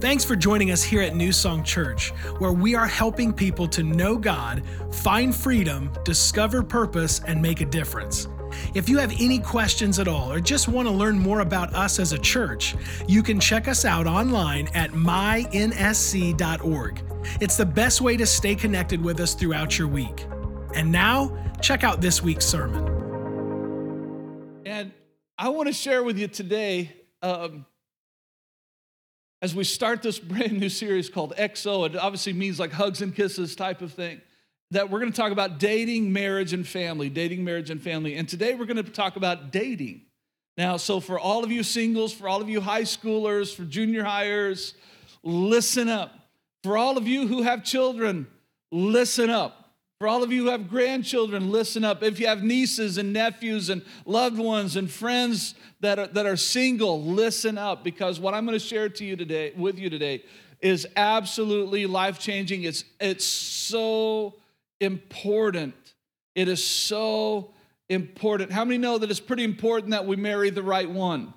Thanks for joining us here at New Song Church, where we are helping people to know God, find freedom, discover purpose, and make a difference. If you have any questions at all or just want to learn more about us as a church, you can check us out online at mynsc.org. It's the best way to stay connected with us throughout your week. And now, check out this week's sermon. And I want to share with you today, um, as we start this brand new series called XO, it obviously means like hugs and kisses type of thing, that we're going to talk about dating, marriage, and family. Dating, marriage, and family. And today we're going to talk about dating. Now, so for all of you singles, for all of you high schoolers, for junior hires, listen up. For all of you who have children, listen up. For all of you who have grandchildren, listen up. If you have nieces and nephews and loved ones and friends that are, that are single, listen up because what I'm going to share to you today with you today is absolutely life-changing. It's it's so important. It is so important. How many know that it's pretty important that we marry the right one?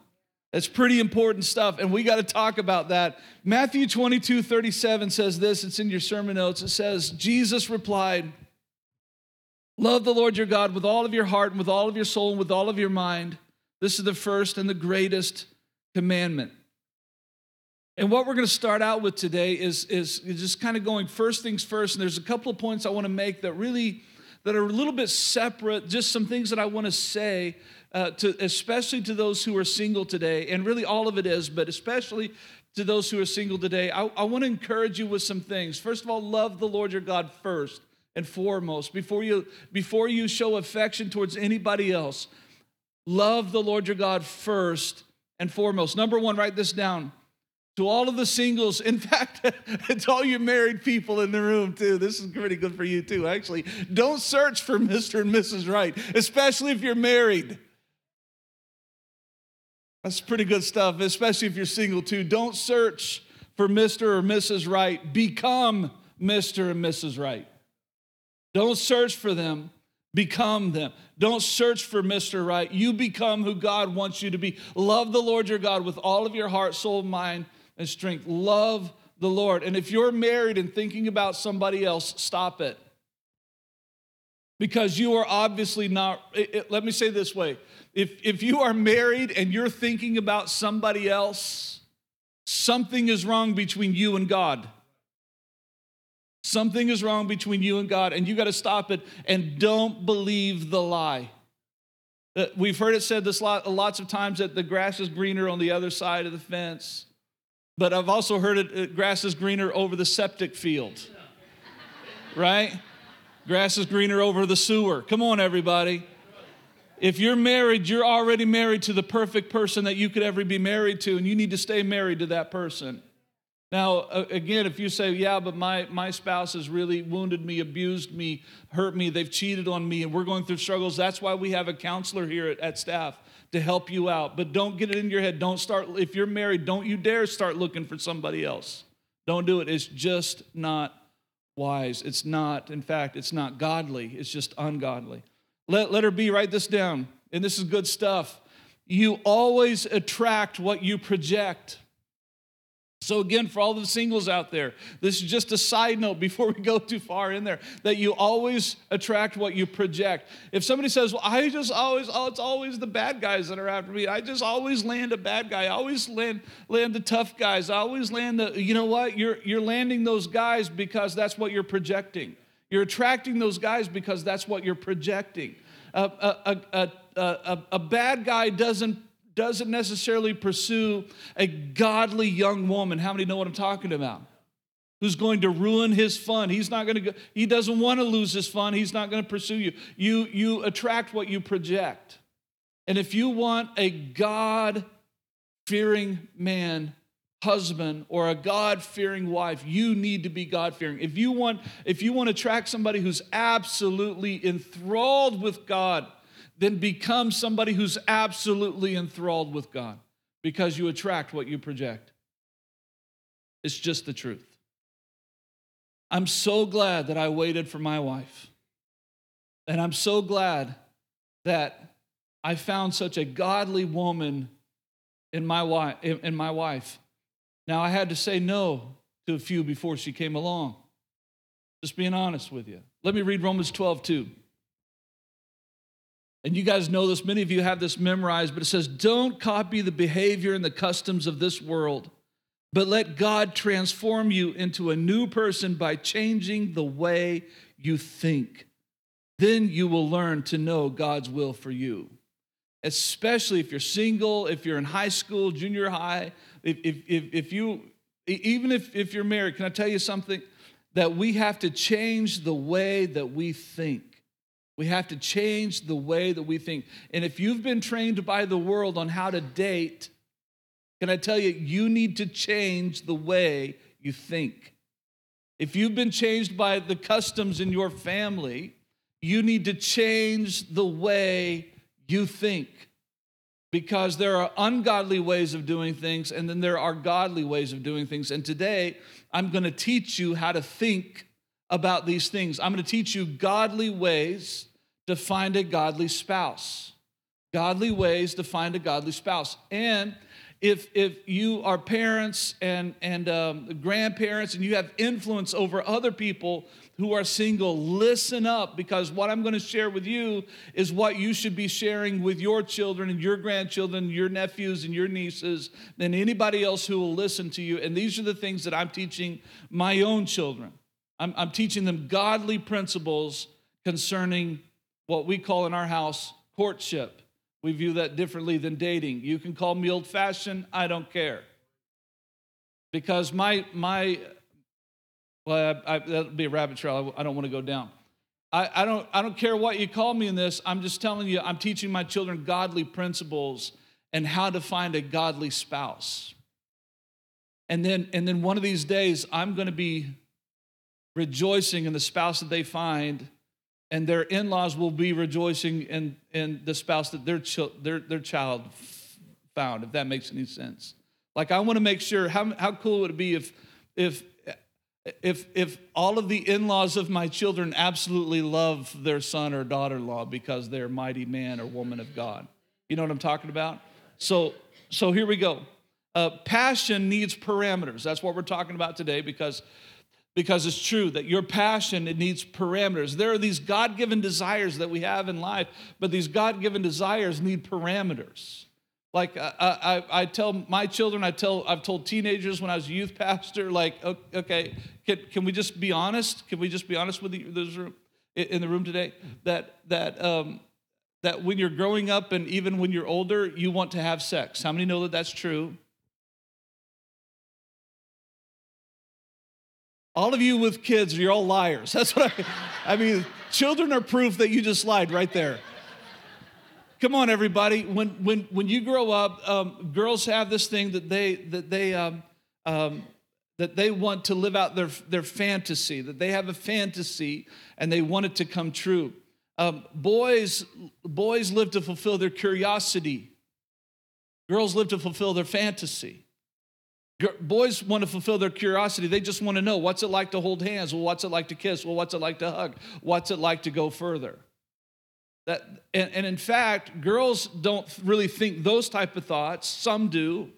That's pretty important stuff, and we got to talk about that. Matthew 22 37 says this, it's in your sermon notes. It says, Jesus replied, Love the Lord your God with all of your heart and with all of your soul and with all of your mind. This is the first and the greatest commandment. And what we're going to start out with today is, is, just kind of going first things first. And there's a couple of points I want to make that really that are a little bit separate, just some things that I want to say, uh, to, especially to those who are single today. And really all of it is, but especially to those who are single today. I, I want to encourage you with some things. First of all, love the Lord your God first and foremost before you before you show affection towards anybody else love the lord your god first and foremost. Number one write this down. To all of the singles in fact to all you married people in the room too this is pretty good for you too actually. Don't search for mr and mrs right especially if you're married. That's pretty good stuff especially if you're single too. Don't search for mr or mrs right. Become mr and mrs right don't search for them, become them. Don't search for Mr. Right. You become who God wants you to be. Love the Lord your God with all of your heart, soul, mind, and strength. Love the Lord. And if you're married and thinking about somebody else, stop it. Because you are obviously not, it, it, let me say this way if, if you are married and you're thinking about somebody else, something is wrong between you and God. Something is wrong between you and God, and you got to stop it and don't believe the lie. Uh, we've heard it said this lot, lots of times that the grass is greener on the other side of the fence, but I've also heard it uh, grass is greener over the septic field, right? Grass is greener over the sewer. Come on, everybody. If you're married, you're already married to the perfect person that you could ever be married to, and you need to stay married to that person. Now, again, if you say, yeah, but my, my spouse has really wounded me, abused me, hurt me, they've cheated on me, and we're going through struggles, that's why we have a counselor here at, at staff to help you out. But don't get it in your head. Don't start, if you're married, don't you dare start looking for somebody else. Don't do it. It's just not wise. It's not, in fact, it's not godly. It's just ungodly. Let, let her be, write this down. And this is good stuff. You always attract what you project. So, again, for all the singles out there, this is just a side note before we go too far in there that you always attract what you project. If somebody says, Well, I just always, oh, it's always the bad guys that are after me. I just always land a bad guy. I always land, land the tough guys. I always land the, you know what? You're, you're landing those guys because that's what you're projecting. You're attracting those guys because that's what you're projecting. a, a, a, a, a bad guy doesn't doesn't necessarily pursue a godly young woman. How many know what I'm talking about? Who's going to ruin his fun? He's not going to go, he doesn't want to lose his fun. He's not going to pursue you. You you attract what you project. And if you want a God fearing man, husband or a God-fearing wife, you need to be God-fearing. If you want if you want to attract somebody who's absolutely enthralled with God, then become somebody who's absolutely enthralled with God because you attract what you project. It's just the truth. I'm so glad that I waited for my wife. And I'm so glad that I found such a godly woman in my wife. In my wife. Now, I had to say no to a few before she came along. Just being honest with you. Let me read Romans 12, 2. And you guys know this, many of you have this memorized, but it says, Don't copy the behavior and the customs of this world, but let God transform you into a new person by changing the way you think. Then you will learn to know God's will for you. Especially if you're single, if you're in high school, junior high, if, if, if, if you, even if, if you're married, can I tell you something? That we have to change the way that we think. We have to change the way that we think. And if you've been trained by the world on how to date, can I tell you, you need to change the way you think. If you've been changed by the customs in your family, you need to change the way you think. Because there are ungodly ways of doing things, and then there are godly ways of doing things. And today, I'm going to teach you how to think about these things. I'm going to teach you godly ways to find a godly spouse. Godly ways to find a godly spouse. And if, if you are parents and, and um, grandparents and you have influence over other people who are single, listen up because what I'm going to share with you is what you should be sharing with your children and your grandchildren, your nephews and your nieces, and anybody else who will listen to you. And these are the things that I'm teaching my own children. I'm, I'm teaching them godly principles concerning what we call in our house courtship. We view that differently than dating. You can call me old fashioned, I don't care. Because my, my well, I, I, that'll be a rabbit trail I don't want to go down. I, I, don't, I don't care what you call me in this. I'm just telling you, I'm teaching my children godly principles and how to find a godly spouse. And then, and then one of these days, I'm going to be rejoicing in the spouse that they find, and their in laws will be rejoicing in, in the spouse that their, their, their child found, if that makes any sense. Like, I want to make sure how, how cool would it be if, if, if, if all of the in laws of my children absolutely love their son or daughter in law because they're mighty man or woman of God. You know what I'm talking about? So, so here we go. Uh, passion needs parameters. That's what we're talking about today because, because it's true that your passion it needs parameters. There are these God-given desires that we have in life, but these God-given desires need parameters. Like I, I, I, tell my children, I tell I've told teenagers when I was a youth pastor, like, okay, can, can we just be honest? Can we just be honest with room, in the room today? That that um, that when you're growing up and even when you're older, you want to have sex. How many know that that's true? All of you with kids, you're all liars. That's what I, I mean. Children are proof that you just lied right there. Come on, everybody. When, when, when you grow up, um, girls have this thing that they, that, they, um, um, that they want to live out their, their fantasy, that they have a fantasy and they want it to come true. Um, boys, boys live to fulfill their curiosity, girls live to fulfill their fantasy. Boys want to fulfill their curiosity. They just want to know what's it like to hold hands? Well, what's it like to kiss? Well, what's it like to hug? What's it like to go further? That, and, and in fact, girls don't really think those type of thoughts. Some do,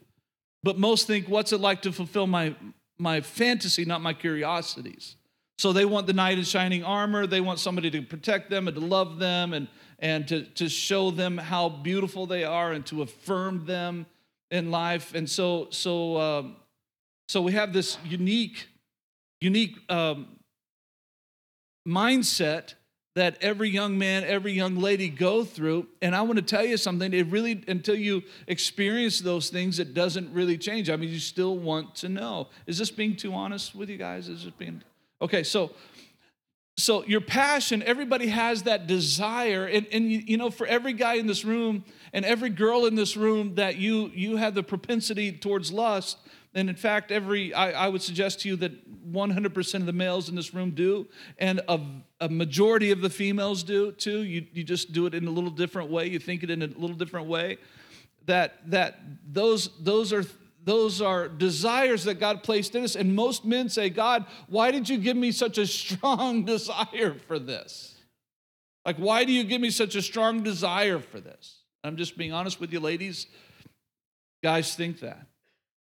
but most think, what's it like to fulfill my, my fantasy, not my curiosities? So they want the knight in shining armor. They want somebody to protect them and to love them and, and to, to show them how beautiful they are and to affirm them in life. And so, so, um, so we have this unique, unique um, mindset that every young man, every young lady go through. And I want to tell you something, it really, until you experience those things, it doesn't really change. I mean, you still want to know. Is this being too honest with you guys? Is it being, okay, so, so your passion, everybody has that desire. And, and you, you know, for every guy in this room and every girl in this room that you, you have the propensity towards lust, and in fact, every I, I, would suggest to you that 100% of the males in this room do, and a, a, majority of the females do too. You, you just do it in a little different way. You think it in a little different way. That that those those are those are desires that God placed in us. And most men say, God, why did you give me such a strong desire for this? Like, why do you give me such a strong desire for this? I'm just being honest with you, ladies. Guys think that.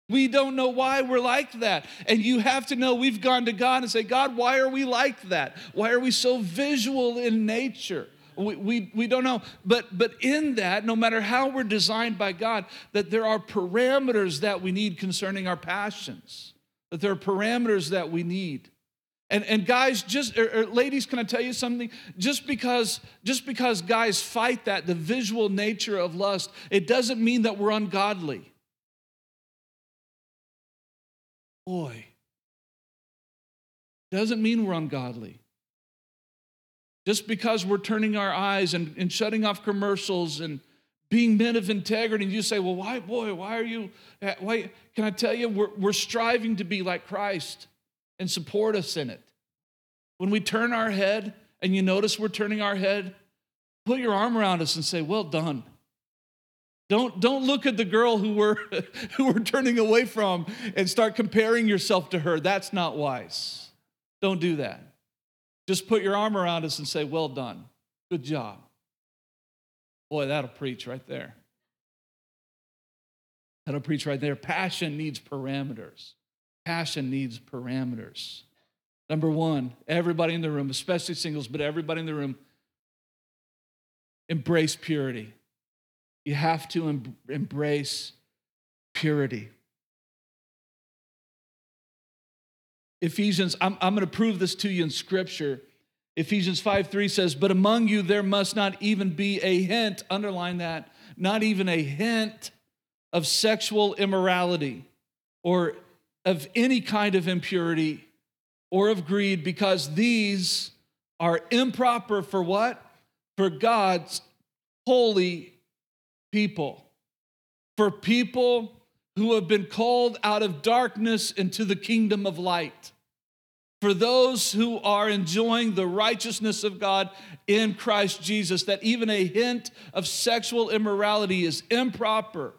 We don't know why we're like that. And you have to know we've gone to God and say, God, why are we like that? Why are we so visual in nature? We, we, we don't know. But, but in that, no matter how we're designed by God, that there are parameters that we need concerning our passions, that there are parameters that we need. And, and guys, just or, or ladies, can I tell you something? Just because just because guys fight that the visual nature of lust, it doesn't mean that we're ungodly. Boy, doesn't mean we're ungodly. Just because we're turning our eyes and, and shutting off commercials and being men of integrity, and you say, well, why, boy, why are you, eh, why, can I tell you, we're, we're striving to be like Christ and support us in it. When we turn our head and you notice we're turning our head, put your arm around us and say, Well done. Don't, don't look at the girl who we're, who we're turning away from and start comparing yourself to her. That's not wise. Don't do that. Just put your arm around us and say, Well done. Good job. Boy, that'll preach right there. That'll preach right there. Passion needs parameters. Passion needs parameters. Number one, everybody in the room, especially singles, but everybody in the room, embrace purity. You have to em- embrace purity. Ephesians, I'm, I'm going to prove this to you in scripture. Ephesians 5 3 says, But among you there must not even be a hint, underline that, not even a hint of sexual immorality or of any kind of impurity or of greed, because these are improper for what? For God's holy people. For people who have been called out of darkness into the kingdom of light. For those who are enjoying the righteousness of God in Christ Jesus, that even a hint of sexual immorality is improper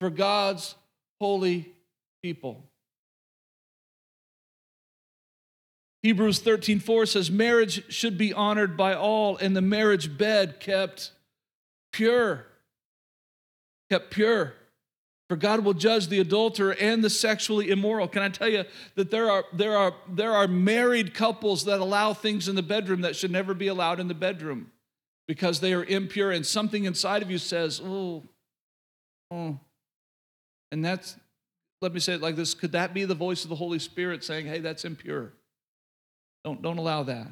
for God's holy people. Hebrews 13, 4 says, Marriage should be honored by all, and the marriage bed kept pure. Kept pure. For God will judge the adulterer and the sexually immoral. Can I tell you that there are, there, are, there are married couples that allow things in the bedroom that should never be allowed in the bedroom because they are impure and something inside of you says, oh, oh. And that's, let me say it like this could that be the voice of the Holy Spirit saying, hey, that's impure? Don't, don't allow that.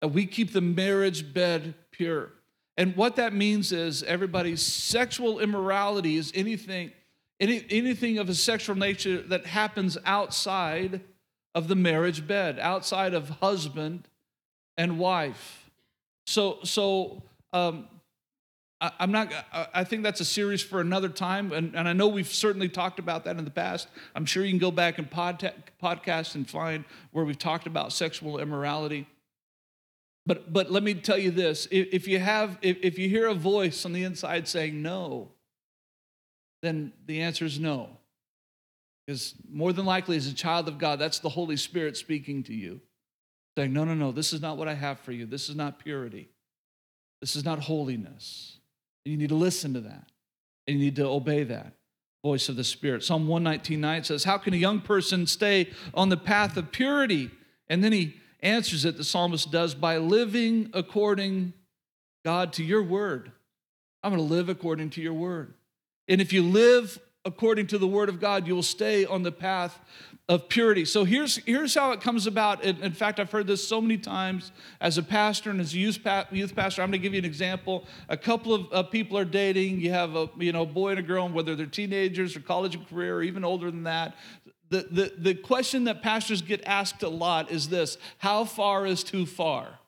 that. We keep the marriage bed pure. And what that means is everybody's sexual immorality is anything, any, anything of a sexual nature that happens outside of the marriage bed, outside of husband and wife. So, so um, I, am not, I think that's a series for another time. And, and I know we've certainly talked about that in the past. I'm sure you can go back and pod, podcast and find where we've talked about sexual immorality. But, but let me tell you this if, if you have, if, if you hear a voice on the inside saying no, then the answer is no. Because more than likely, as a child of God, that's the Holy Spirit speaking to you, saying, No, no, no, this is not what I have for you. This is not purity. This is not holiness. You need to listen to that. And you need to obey that voice of the Spirit. Psalm 119 9 says, How can a young person stay on the path of purity? And then he answers it, the psalmist does, by living according, God, to your word. I'm going to live according to your word. And if you live according to the word of God, you will stay on the path of purity. So here's, here's how it comes about. In, in fact, I've heard this so many times as a pastor and as a youth, pa- youth pastor. I'm going to give you an example. A couple of uh, people are dating. You have a you know boy and a girl, and whether they're teenagers or college and career or even older than that. The, the, the question that pastors get asked a lot is this How far is too far?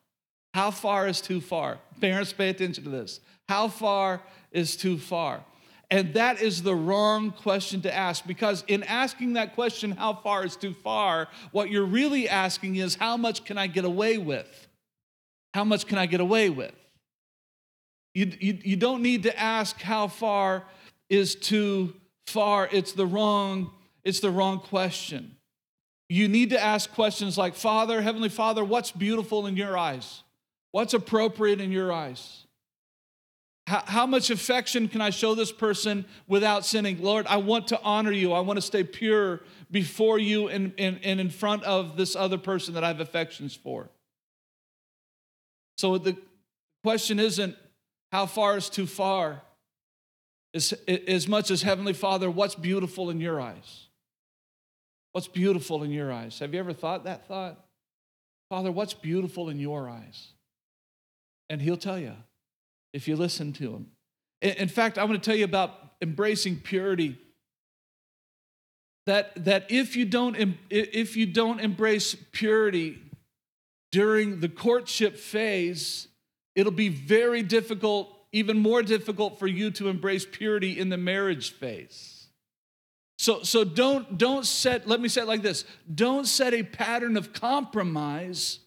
How far is too far? Parents, pay attention to this. How far is too far? And that is the wrong question to ask because, in asking that question, how far is too far, what you're really asking is, how much can I get away with? How much can I get away with? You, you, you don't need to ask how far is too far. It's the wrong, it's the wrong question. You need to ask questions like, Father, Heavenly Father, what's beautiful in your eyes? What's appropriate in your eyes? How, how, much affection can I show this person without sinning? Lord, I want to honor you. I want to stay pure before you and, and, and in front of this other person that I have affections for. So the question isn't how far is too far, as, as much as Heavenly Father, what's beautiful in your eyes? What's beautiful in your eyes? Have you ever thought that thought? Father, what's beautiful in your eyes? And He'll tell you if you listen to Him. In fact, I want to tell you about embracing purity. That, that if, you don't, if you don't embrace purity during the courtship phase, it'll be very difficult, even more difficult for you to embrace purity in the marriage phase. So, so don't, don't set, let me say it like this don't set a pattern of compromise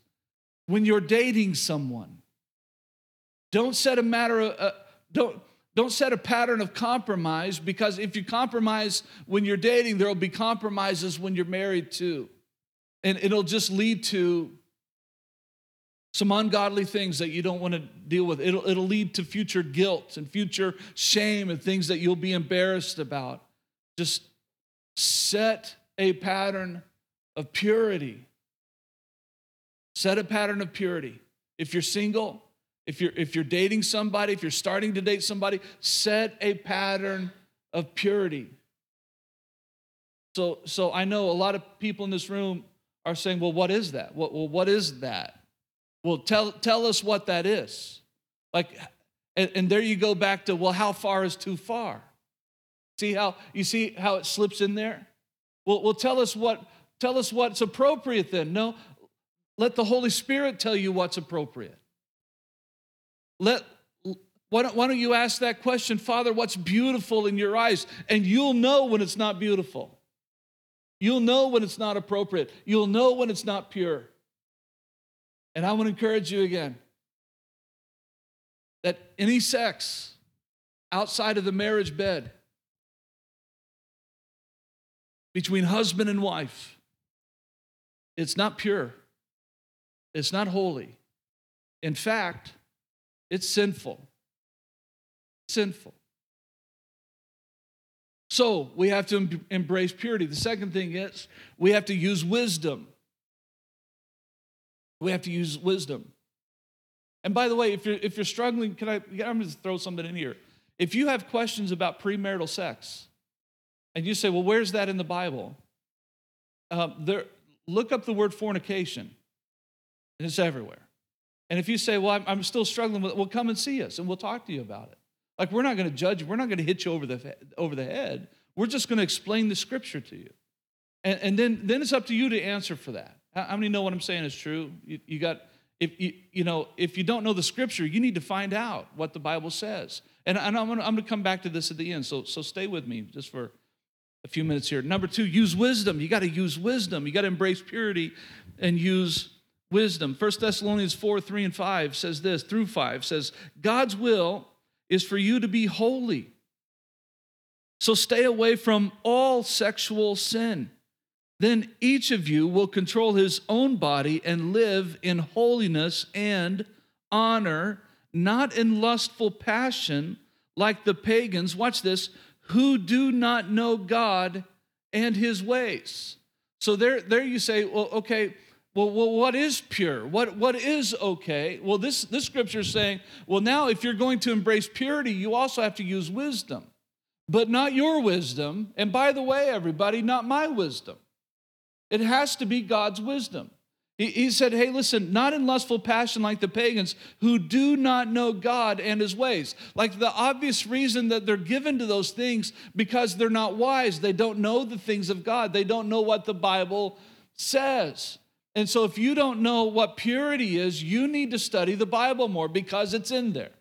when you're dating someone. Don't set a matter of, uh, don't, don't set a pattern of compromise because if you compromise when you're dating, there will be compromises when you're married too. And it'll just lead to some ungodly things that you don't want to deal with. It'll, it'll lead to future guilt and future shame and things that you'll be embarrassed about. Just set a pattern of purity. Set a pattern of purity. If you're single, if you're, if you're dating somebody, if you're starting to date somebody, set a pattern of purity. So, so I know a lot of people in this room are saying, well, what is that? What, Well, what is that? Well, tell, tell us what that is. Like, and, and there you go back to, well, how far is too far? See how you see how it slips in there? Well, well, tell us what tell us what's appropriate then. No, let the Holy Spirit tell you what's appropriate. Let why don't, why don't you ask that question, Father, what's beautiful in your eyes? And you'll know when it's not beautiful. You'll know when it's not appropriate. You'll know when it's not pure. And I want to encourage you again that any sex outside of the marriage bed between husband and wife, it's not pure, it's not holy. In fact, it's sinful. Sinful. So we have to embrace purity. The second thing is we have to use wisdom. We have to use wisdom. And by the way, if you're, if you're struggling, can I, I'm going to throw something in here. If you have questions about premarital sex, and you say, well, where's that in the Bible? Uh, there, look up the word fornication, and it's everywhere. And if you say, well, I'm, still struggling with it, well, come and see us, and we'll talk to you about it. Like, we're not going to judge you. We're not going to hit you over the, over the head. We're just going to explain the scripture to you. And, and then, then it's up to you to answer for that. How many know what I'm saying is true? You, you got, if you, you know, if you don't know the scripture, you need to find out what the Bible says. And, and I'm, I'm gonna come back to this at the end, so, so stay with me just for a few minutes here. Number two, use wisdom. You got to use wisdom. You got to embrace purity and use wisdom. 1 Thessalonians 4 3 and 5 says this, through 5 says, God's will is for you to be holy. So stay away from all sexual sin. Then each of you will control his own body and live in holiness and honor, not in lustful passion like the pagans, watch this, who do not know God and his ways. So there, there you say, well, okay, well, well, what is pure? What, what is okay? Well, this, this scripture is saying, well, now if you're going to embrace purity, you also have to use wisdom, but not your wisdom. And by the way, everybody, not my wisdom. It has to be God's wisdom. He, he said, Hey, listen, not in lustful passion like the pagans who do not know God and his ways. Like the obvious reason that they're given to those things because they're not wise. They don't know the things of God, they don't know what the Bible says. And so, if you don't know what purity is, you need to study the Bible more because it's in there.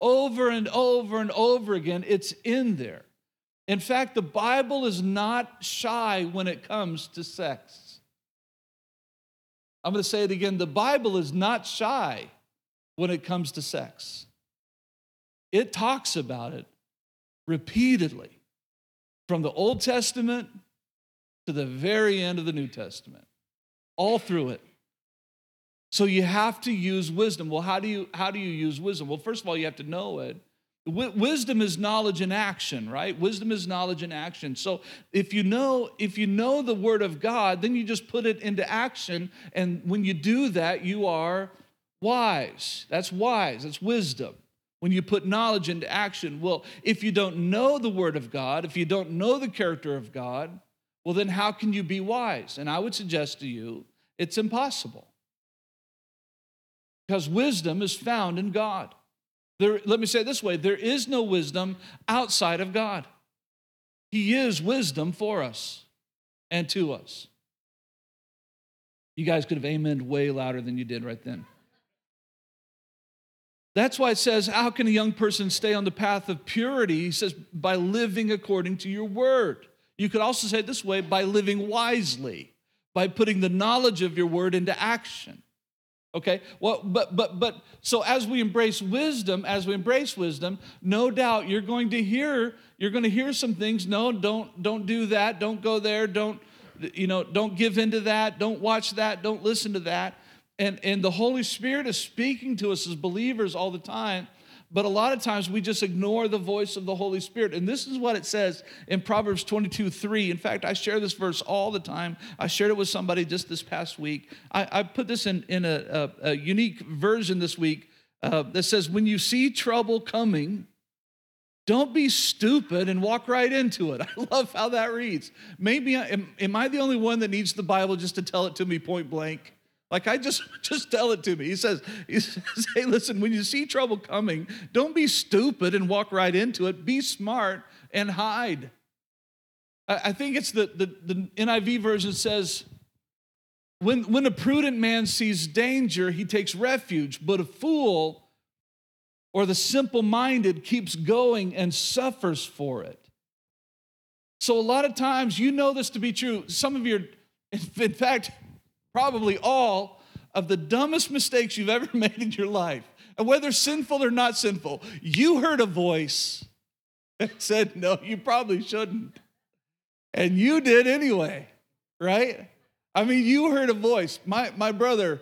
Over and over and over again, it's in there. In fact, the Bible is not shy when it comes to sex. I'm going to say it again the Bible is not shy when it comes to sex. It talks about it repeatedly from the Old Testament to the very end of the New Testament, all through it. So you have to use wisdom. Well, how do you how do you use wisdom? Well, first of all, you have to know it. wisdom is knowledge in action right wisdom is knowledge in action so if you know if you know the word of god then you just put it into action and when you do that you are wise that's wise that's wisdom when you put knowledge into action well if you don't know the word of god if you don't know the character of god well then how can you be wise and i would suggest to you it's impossible because wisdom is found in god there, let me say it this way there is no wisdom outside of God. He is wisdom for us and to us. You guys could have amened way louder than you did right then. That's why it says, How can a young person stay on the path of purity? He says, By living according to your word. You could also say it this way by living wisely, by putting the knowledge of your word into action. Okay, well, but but but so as we embrace wisdom, as we embrace wisdom, no doubt you're going to hear you're going to hear some things. No, don't don't do that. Don't go there. Don't you know? Don't give into that. Don't watch that. Don't listen to that. And and the Holy Spirit is speaking to us as believers all the time. But a lot of times we just ignore the voice of the Holy Spirit. And this is what it says in Proverbs 22 3. In fact, I share this verse all the time. I shared it with somebody just this past week. I, I put this in, in a, a, a unique version this week uh, that says, When you see trouble coming, don't be stupid and walk right into it. I love how that reads. Maybe, am, am I the only one that needs the Bible just to tell it to me point blank? Like I just just tell it to me. He says, he says, hey, listen, when you see trouble coming, don't be stupid and walk right into it. Be smart and hide. I, think it's the, the, the NIV version says, when, when a prudent man sees danger, he takes refuge, but a fool or the simple minded keeps going and suffers for it. So, a lot of times, you know this to be true. Some of your, in fact, probably all of the dumbest mistakes you've ever made in your life. And whether sinful or not sinful, you heard a voice that said, No, you probably shouldn't. And you did anyway, right? I mean, you heard a voice. My, my brother,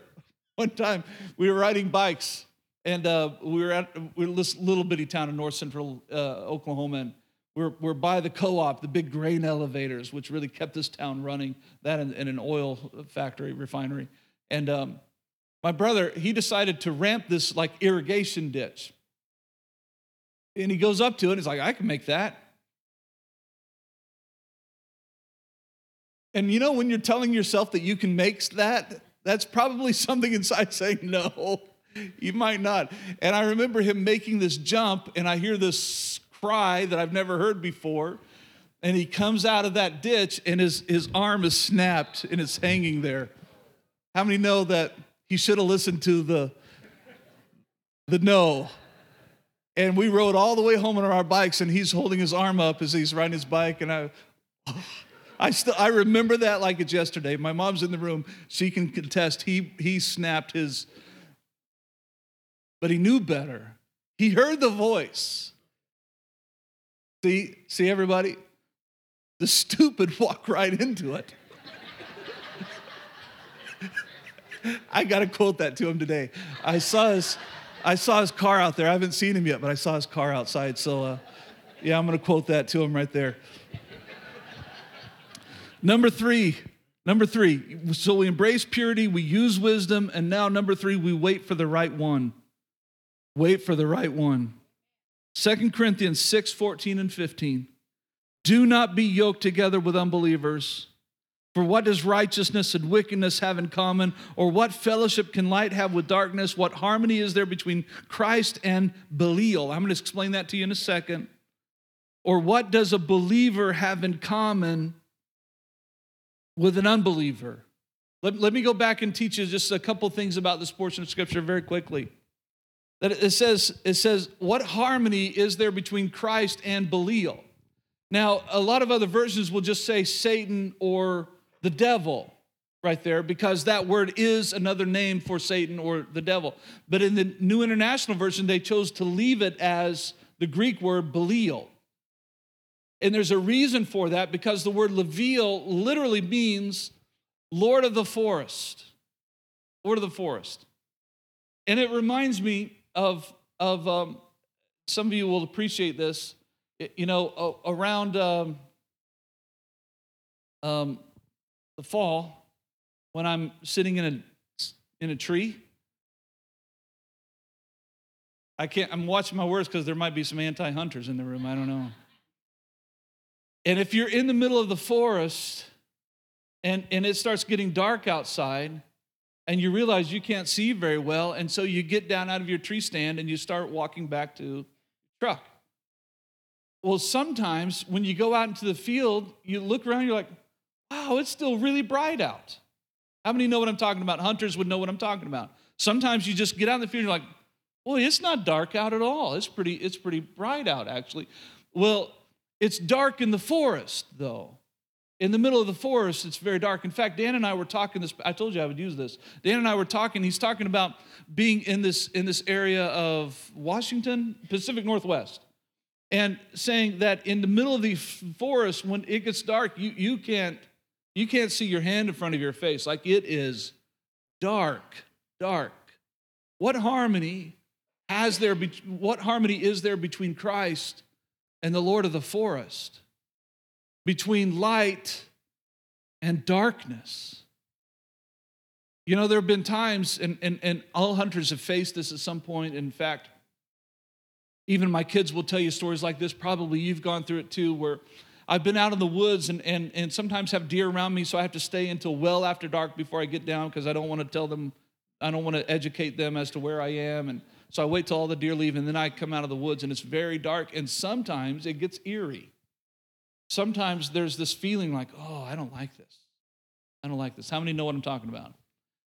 one time, we were riding bikes and uh, we were at we were this little bitty town in north central uh, Oklahoma. And we're, we're by the co op, the big grain elevators, which really kept this town running, that in an oil factory, refinery. And um, my brother, he decided to ramp this like irrigation ditch. And he goes up to it, and he's like, I can make that. And you know, when you're telling yourself that you can make that, that's probably something inside saying, no, you might not. And I remember him making this jump, and I hear this cry that I've never heard before. And he comes out of that ditch and his, his arm is snapped and it's hanging there. How many know that he should have listened to the, the no? And we rode all the way home on our bikes and he's holding his arm up as he's riding his bike. And I, I still I remember that like it's yesterday. My mom's in the room. She can contest. He he snapped his, but he knew better. He heard the voice. See, see everybody? The stupid walk right into it. I got to quote that to him today. I saw his, I saw his car out there. I haven't seen him yet, but I saw his car outside. So, uh, yeah, I'm going to quote that to him right there. number three, number three. So we embrace purity, we use wisdom, and now number three, we wait for the right one. Wait for the right one. 2 Corinthians 6 14 and 15. Do not be yoked together with unbelievers. For what does righteousness and wickedness have in common? Or what fellowship can light have with darkness? What harmony is there between Christ and Belial? I'm going to explain that to you in a second. Or what does a believer have in common with an unbeliever? Let, let me go back and teach you just a couple things about this portion of Scripture very quickly. That it says, it says, what harmony is there between Christ and Belial? Now, a lot of other versions will just say Satan or the devil right there because that word is another name for Satan or the devil. But in the New International Version, they chose to leave it as the Greek word Belial. And there's a reason for that because the word Leviel literally means Lord of the forest. Lord of the forest. And it reminds me of, of um, some of you will appreciate this. You know, around um, um, the fall, when I'm sitting in a in a tree, I can't. I'm watching my words because there might be some anti-hunters in the room. I don't know. And if you're in the middle of the forest and, and it starts getting dark outside, and you realize you can't see very well, and so you get down out of your tree stand and you start walking back to truck. Well, sometimes when you go out into the field, you look around, you're like, wow, it's still really bright out. How many know what I'm talking about? Hunters would know what I'm talking about. Sometimes you just get out in the field and you're like, well, it's not dark out at all. It's pretty, it's pretty bright out, actually. Well, it's dark in the forest, though. In the middle of the forest, it's very dark. In fact, Dan and I were talking this. I told you I would use this. Dan and I were talking. He's talking about being in this in this area of Washington, Pacific Northwest, and saying that in the middle of the forest, when it gets dark, you you can't you can't see your hand in front of your face. Like it is dark, dark. What harmony has there? Be, What harmony is there between Christ and the Lord of the forest? Between light and darkness. You know, there have been times, and, and, and all hunters have faced this at some point. In fact, even my kids will tell you stories like this. Probably you've gone through it too, where I've been out in the woods and, and, and sometimes have deer around me, so I have to stay until well after dark before I get down because I don't want to tell them, I don't want to educate them as to where I am. And so I wait till all the deer leave, and then I come out of the woods and it's very dark, and sometimes it gets eerie sometimes there's this feeling like, oh, I don't like this. I don't like this. How many know what I'm talking about?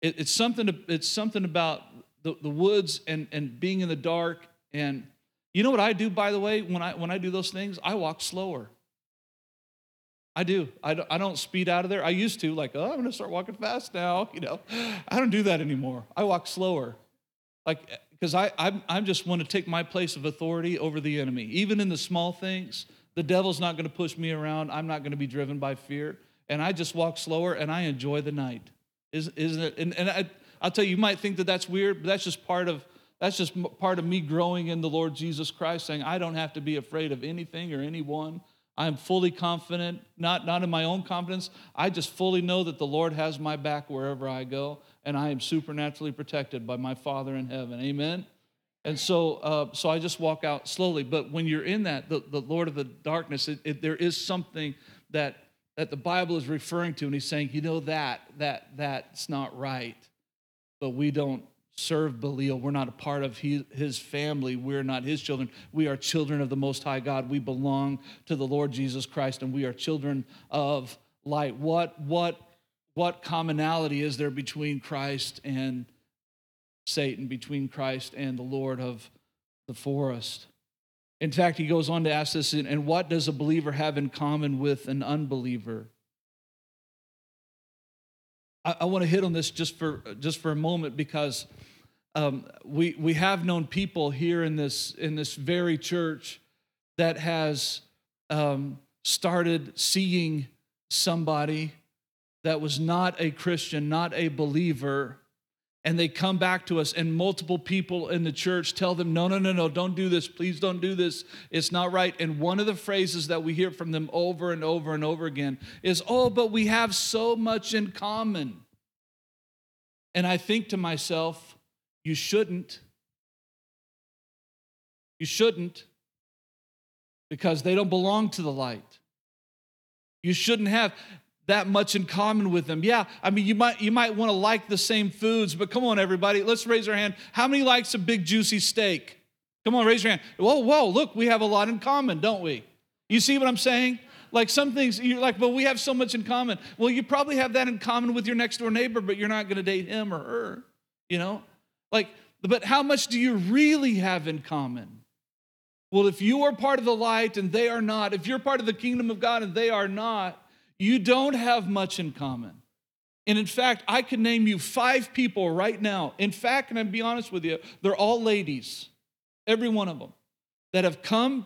It, it's, something it's something about the, the woods and, and being in the dark. And you know what I do, by the way, when I, when I do those things? I walk slower. I do. I don't, I don't speed out of there. I used to, like, oh, I'm going to start walking fast now. You know, I don't do that anymore. I walk slower. Like, eh, because I, I, I just want to take my place of authority over the enemy, even in the small things. The devil's not going to push me around. I'm not going to be driven by fear. And I just walk slower and I enjoy the night. Isn't it? And, and I, I'll tell you, you might think that that's weird, but that's just part of that's just part of me growing in the Lord Jesus Christ, saying I don't have to be afraid of anything or anyone. I'm fully confident, not, not in my own confidence. I just fully know that the Lord has my back wherever I go, and I am supernaturally protected by my Father in heaven. Amen. And so, uh, so I just walk out slowly. But when you're in that, the, the Lord of the darkness, it, it, there is something that that the Bible is referring to, and He's saying, you know that that that's not right. But we don't serve Belial. We're not a part of he, His family. We're not His children. We are children of the Most High God. We belong to the Lord Jesus Christ, and we are children of light. What what what commonality is there between Christ and Satan, between Christ and the Lord of the forest. In fact, he goes on to ask this and what does a believer have in common with an unbeliever? I, I want to hit on this just for, just for a moment because um, we, we have known people here in this, in this very church that has um, started seeing somebody that was not a Christian, not a believer, and they come back to us and multiple people in the church tell them no no no no don't do this. Please don't do this. It's not right. And one of the phrases that we hear from them over and over and over again is oh but we have so much in common. And i think to myself you shouldn't. You shouldn't because they don't belong to the light. You shouldn't have that much in common with them. Yeah, I mean, you might you might want to like the same foods, but come on, everybody, let's raise our hand. How many likes a big juicy steak? Come on, raise your hand. Whoa, whoa, look, we have a lot in common, don't we? You see what I'm saying? Like some things, you're like, but we have so much in common. Well, you probably have that in common with your next door neighbor, but you're not going to date him or her, you know? Like, but how much do you really have in common? Well, if you are part of the light and they are not, if you're part of the kingdom of God and they are not, you don't have much in common. And in fact, I can name you five people right now. In fact, and I'm be honest with you, they're all ladies, every one of them, that have come,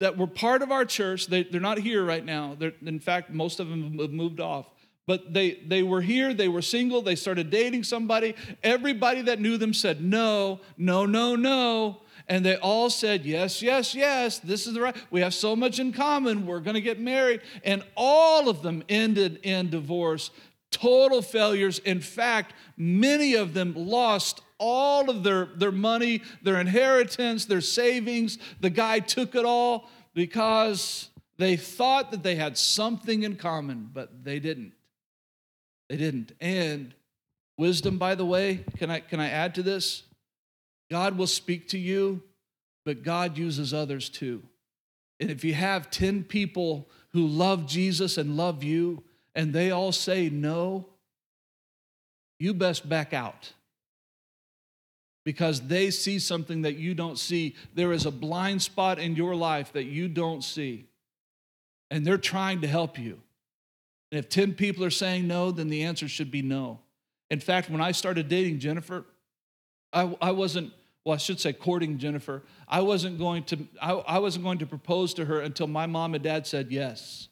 that were part of our church. They, are not here right now. They're, in fact, most of them have moved off. But they, they were here, they were single, they started dating somebody. Everybody that knew them said, no, no, no, no. And they all said, Yes, yes, yes, this is the right. We have so much in common. We're going to get married. And all of them ended in divorce, total failures. In fact, many of them lost all of their, their money, their inheritance, their savings. The guy took it all because they thought that they had something in common, but they didn't. They didn't. And wisdom, by the way, can I, can I add to this? God will speak to you, but God uses others too. And if you have 10 people who love Jesus and love you, and they all say no, you best back out because they see something that you don't see. There is a blind spot in your life that you don't see, and they're trying to help you. And if 10 people are saying no, then the answer should be no. In fact, when I started dating Jennifer, I, I wasn't, well, I should say courting Jennifer. I wasn't going to, I, I wasn't going to propose to her until my mom and dad said yes.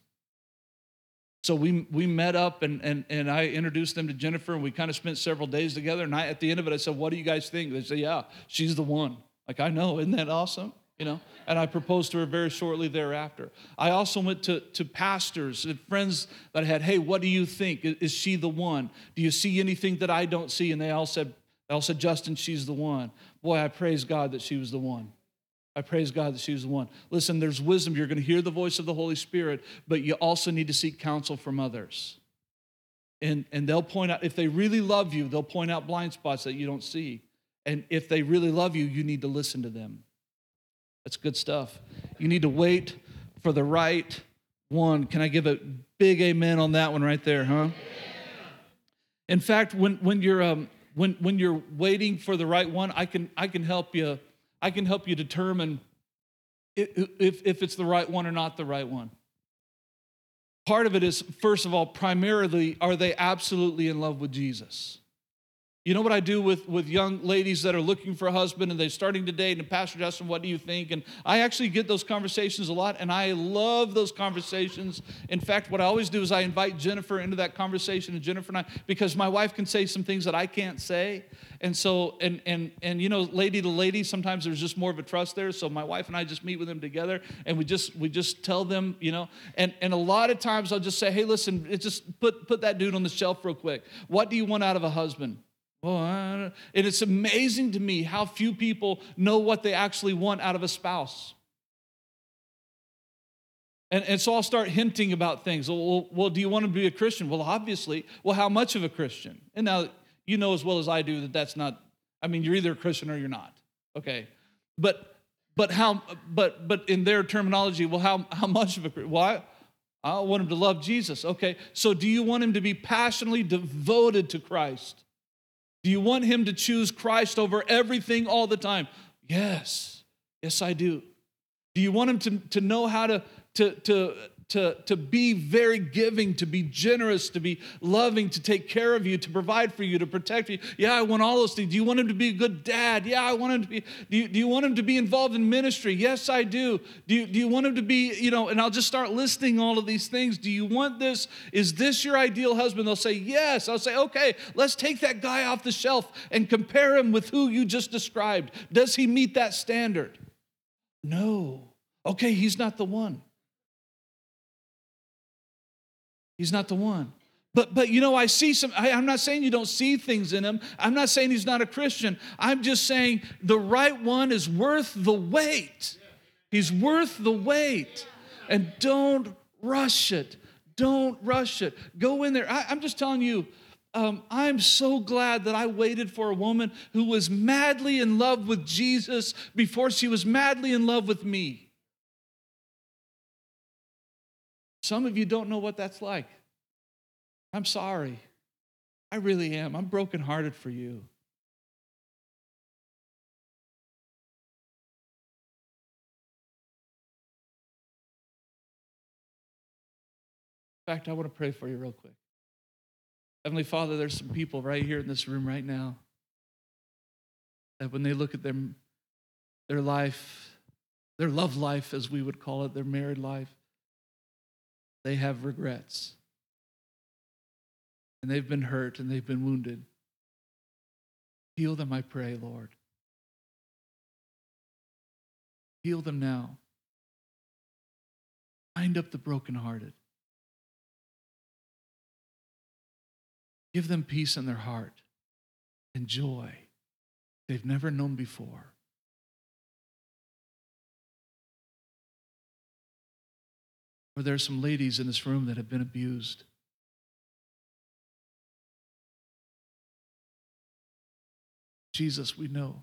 So we, we met up and, and, and I introduced them to Jennifer and we kind of spent several days together. And I, at the end of it, I said, What do you guys think? They said, Yeah, she's the one. Like, I know, isn't that awesome? You know, and I proposed to her very shortly thereafter. I also went to, to pastors and friends that I had, hey, what do you think? Is she the one? Do you see anything that I don't see? And they all said, they all said, Justin, she's the one. Boy, I praise God that she was the one. I praise God that she was the one. Listen, there's wisdom. You're going to hear the voice of the Holy Spirit, but you also need to seek counsel from others. And, and they'll point out, if they really love you, they'll point out blind spots that you don't see. And if they really love you, you need to listen to them. That's good stuff. You need to wait for the right one. Can I give a big amen on that one right there, huh? In fact, when, when, you're, um, when, when you're waiting for the right one, I can, I can help you I can help you determine if, if it's the right one or not the right one. Part of it is, first of all, primarily, are they absolutely in love with Jesus? You know what I do with, with young ladies that are looking for a husband and they're starting to date, and Pastor Justin, what do you think? And I actually get those conversations a lot, and I love those conversations. In fact, what I always do is I invite Jennifer into that conversation, and Jennifer and I, because my wife can say some things that I can't say. And so, and and and you know, lady to lady, sometimes there's just more of a trust there. So my wife and I just meet with them together, and we just we just tell them, you know, and and a lot of times I'll just say, hey, listen, just put put that dude on the shelf real quick. What do you want out of a husband? Well, and it's amazing to me how few people know what they actually want out of a spouse. And, and so I'll start hinting about things. Well, well, do you want to be a Christian? Well, obviously. Well, how much of a Christian? And now you know as well as I do that that's not, I mean, you're either a Christian or you're not. Okay. But but how but but in their terminology, well, how how much of a I, I want him to love Jesus. Okay. So do you want him to be passionately devoted to Christ? Do you want him to choose Christ over everything all the time? Yes. Yes, I do. Do you want him to, to know how to, to, to, to, to be very giving, to be generous, to be loving, to take care of you, to provide for you, to protect you. Yeah, I want all those things. Do you want him to be a good dad? Yeah, I want him to be. Do you, do you want him to be involved in ministry? Yes, I do. Do you, do you want him to be, you know, and I'll just start listing all of these things. Do you want this? Is this your ideal husband? They'll say, yes. I'll say, okay, let's take that guy off the shelf and compare him with who you just described. Does he meet that standard? No. Okay, he's not the one. He's not the one. But, but you know, I see some, I, I'm not saying you don't see things in him. I'm not saying he's not a Christian. I'm just saying the right one is worth the wait. He's worth the wait. And don't rush it. Don't rush it. Go in there. I, am just telling you, um, I'm so glad that I waited for a woman who was madly in love with Jesus before she was madly in love with me. Some of you don't know what that's like. I'm sorry. I really am. I'm brokenhearted for you. In fact, I want to pray for you real quick. Heavenly Father, there's some people right here in this room right now that when they look at their, their life, their love life, as we would call it, their married life, they have regrets. And they've been hurt and they've been wounded. Heal them, I pray, Lord. Heal them now. Bind up the brokenhearted. Give them peace in their heart and joy they've never known before. Or there are some ladies in this room that have been abused. Jesus, we know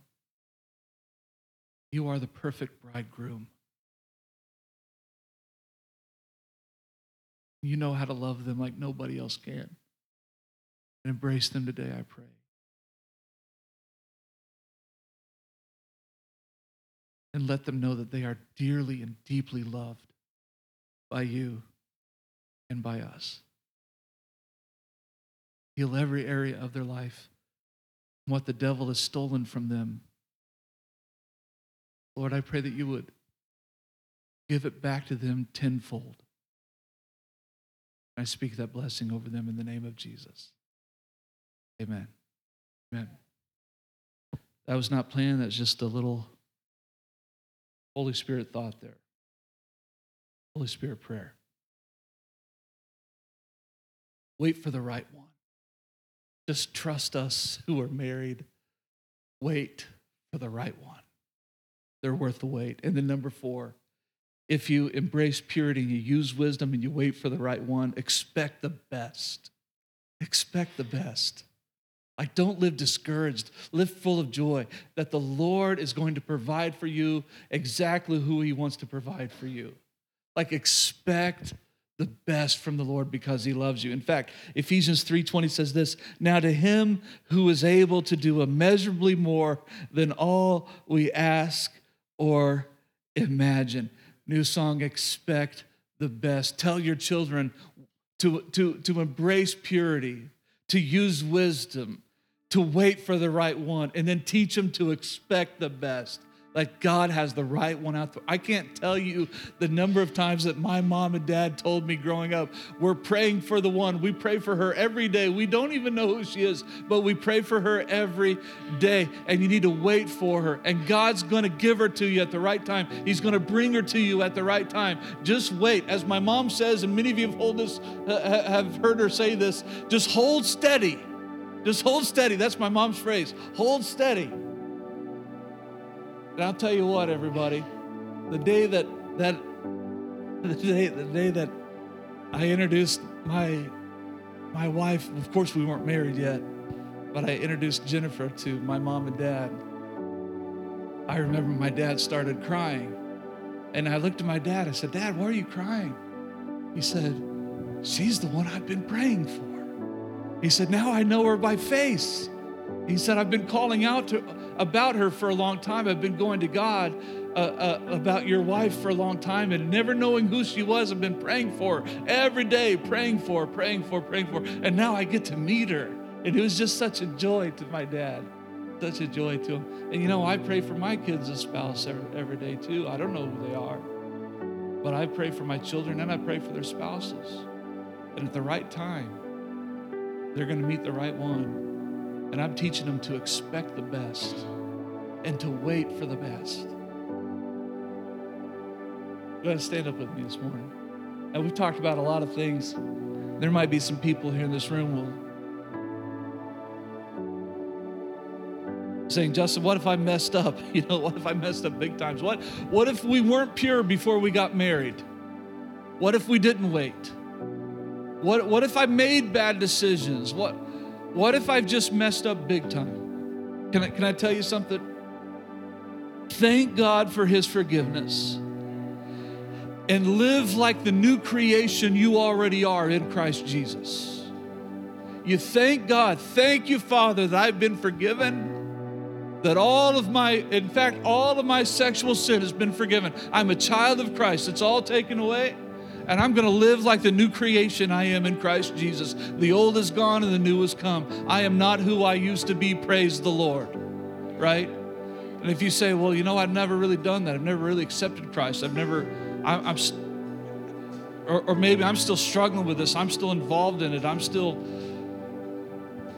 you are the perfect bridegroom. You know how to love them like nobody else can. And embrace them today, I pray. And let them know that they are dearly and deeply loved by you and by us. Heal every area of their life, what the devil has stolen from them. Lord, I pray that you would give it back to them tenfold. I speak that blessing over them in the name of Jesus. Amen. Amen. That was not planned, that's just a little Holy Spirit thought there. Holy Spirit prayer. Wait for the right one. Just trust us who are married. Wait for the right one. They're worth the wait. And then number four, if you embrace purity you use wisdom and you wait for the right one, expect the best. Expect the best. Like, don't live discouraged. Live full of joy that the Lord is going to provide for you exactly who He wants to provide for you. Like, expect the best from the Lord because He loves you. In fact, Ephesians 3:20 says this: Now to Him who is able to do immeasurably more than all we ask or imagine. New song, expect the best. Tell your children to, to, to embrace purity, to use wisdom, to wait for the right one, and then teach them to expect the best. Like God has the right one out there. I can't tell you the number of times that my mom and dad told me growing up, we're praying for the one. We pray for her every day. We don't even know who she is, but we pray for her every day. And you need to wait for her. And God's going to give her to you at the right time. He's going to bring her to you at the right time. Just wait. As my mom says, and many of you have, this, have heard her say this, just hold steady. Just hold steady. That's my mom's phrase. Hold steady. And I'll tell you what, everybody, the day that that the day the day that I introduced my my wife, of course we weren't married yet, but I introduced Jennifer to my mom and dad. I remember my dad started crying. And I looked at my dad. I said, Dad, why are you crying? He said, She's the one I've been praying for. He said, Now I know her by face. He said, I've been calling out to, about her for a long time. I've been going to God uh, uh, about your wife for a long time and never knowing who she was. I've been praying for her every day, praying for her, praying for her, praying for her. And now I get to meet her. And it was just such a joy to my dad, such a joy to him. And you know, I pray for my kids as spouse every, every day too. I don't know who they are, but I pray for my children and I pray for their spouses. And at the right time, they're going to meet the right one and I'm teaching them to expect the best and to wait for the best. Go ahead and stand up with me this morning. And we've talked about a lot of things. There might be some people here in this room will saying, Justin, what if I messed up? You know, what if I messed up big times? What, what if we weren't pure before we got married? What if we didn't wait? What, what if I made bad decisions? What, what if I've just messed up big time? Can I, can I tell you something? Thank God for His forgiveness and live like the new creation you already are in Christ Jesus. You thank God. Thank you, Father, that I've been forgiven. That all of my, in fact, all of my sexual sin has been forgiven. I'm a child of Christ. It's all taken away and I'm going to live like the new creation I am in Christ Jesus. The old is gone and the new has come. I am not who I used to be, praise the Lord. Right? And if you say, well, you know, I've never really done that, I've never really accepted Christ, I've never, I'm, I'm or, or maybe I'm still struggling with this, I'm still involved in it, I'm still,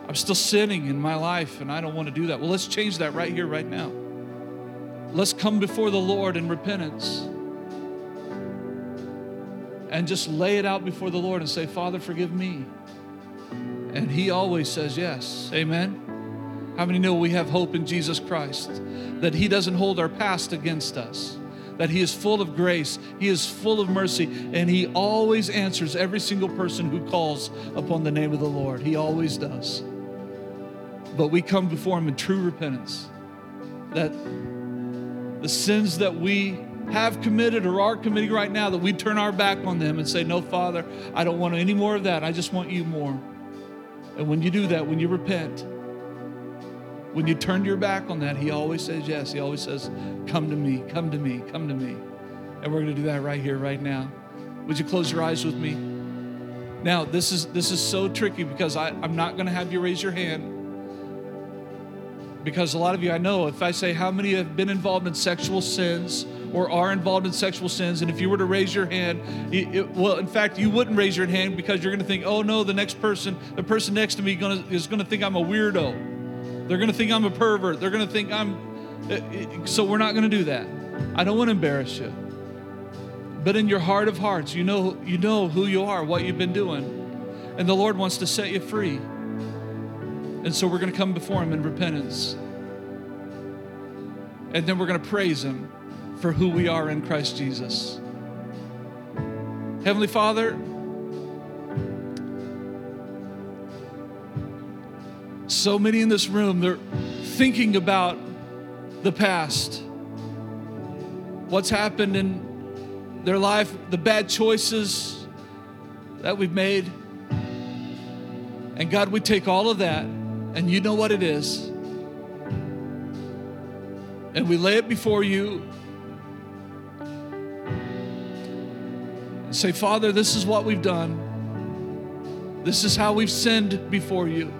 I'm still sinning in my life and I don't want to do that. Well, let's change that right here, right now. let's come before the Lord in repentance and just lay it out before the Lord and say, Father, forgive me. And He always says yes. Amen. How many know we have hope in Jesus Christ? That He doesn't hold our past against us, that He is full of grace, He is full of mercy, and He always answers every single person who calls upon the name of the Lord. He always does. But we come before Him in true repentance that the sins that we have committed or are committing right now, that we turn our back on them and say, No, Father, I don't want any more of that. I just want you more. And when you do that, when you repent, when you turn your back on that, He always says yes. He always says, Come to me, come to me, come to me. And we're going to do that right here, right now. Would you close your eyes with me? Now, this is this is so tricky because I, I'm not going to have you raise your hand because a lot of you I know, if I say how many have been involved in sexual sins or are involved in sexual sins, and if you were to raise your hand, it, it, well, in fact, you wouldn't raise your hand because you're going to think, oh no, the next person, the person next to me gonna, is going to think I'm a weirdo. They're going to think I'm a pervert. They're going to think I'm, uh, so we're not going to do that. I don't want to embarrass you. But in your heart of hearts, you know, you know who you are, what you've been doing. And the Lord wants to set you free. And so we're going to come before Him in repentance. And then we're going to praise Him for who we are in Christ Jesus. Heavenly Father, so many in this room, they're thinking about the past, what's happened in their life, the bad choices that we've made. And God, we take all of that and you know what it is. And we lay it before you say, Father, this is what we've done. This is how we've sinned before you.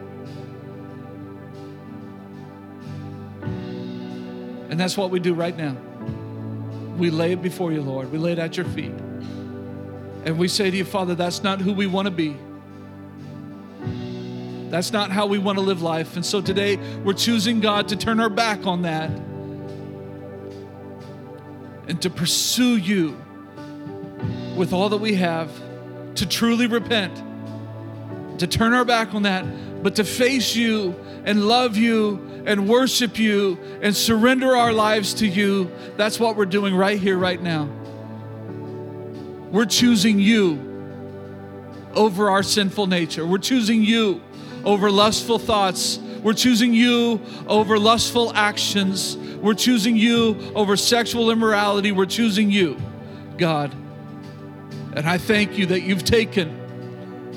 And that's what we do right now. We lay it before you, Lord. We lay it at your feet. And we say to you, Father, that's not who we want to be. That's not how we want to live life. And so today we're choosing God to turn our back on that and to pursue you with all that we have, to truly repent, to turn our back on that, but to face you and love you and worship you and surrender our lives to you. That's what we're doing right here, right now. We're choosing you over our sinful nature. We're choosing you over lustful thoughts. We're choosing you over lustful actions. We're choosing you over sexual immorality. We're choosing you, God. And I thank you that you've taken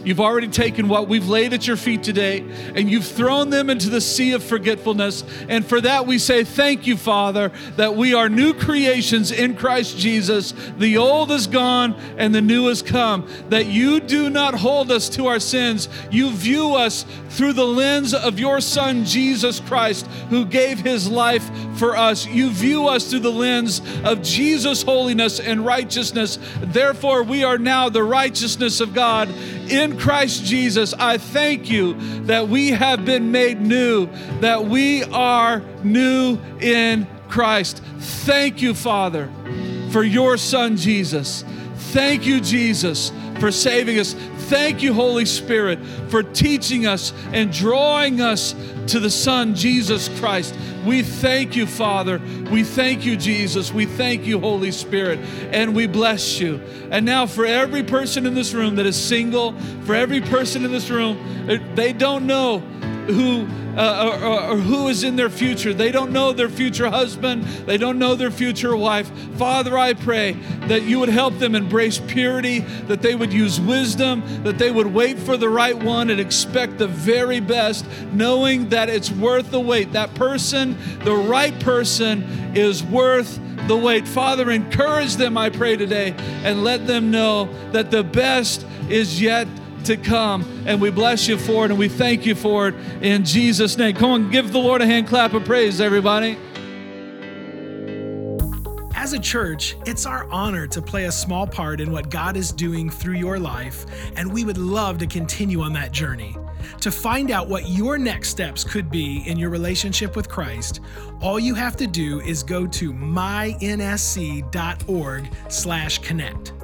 You've already taken what we've laid at your feet today and you've thrown them into the sea of forgetfulness. And for that, we say, Thank you, Father, that we are new creations in Christ Jesus. The old is gone and the new has come. That you do not hold us to our sins. You view us through the lens of your Son, Jesus Christ, who gave his life for us. You view us through the lens of Jesus' holiness and righteousness. Therefore, we are now the righteousness of God in Christ Jesus, I thank you that we have been made new, that we are new in Christ. Thank you, Father, for your Son, Jesus. Thank you, Jesus, for saving us. Thank you, Holy Spirit, for teaching us and drawing us to the Son, Jesus Christ. We thank you, Father. We thank you, Jesus. We thank you, Holy Spirit. And we bless you. And now, for every person in this room that is single, for every person in this room, they don't know who uh, or, or, who is in their future. They don't know their future husband, they don't know their future wife. Father, I pray that you would help them embrace purity, that they would use wisdom, that they would wait for the right one and expect the very best, knowing that it's worth the wait. That person, the right person, is worth the wait. Father, encourage them, I pray today, and let them know that the best is yet to come. And we bless you for it and we thank you for it in Jesus' name. Come on, give the Lord a hand clap of praise, everybody. As a church, it's our honor to play a small part in what God is doing through your life, and we would love to continue on that journey. To find out what your next steps could be in your relationship with Christ, all you have to do is go to mynsc.org/connect.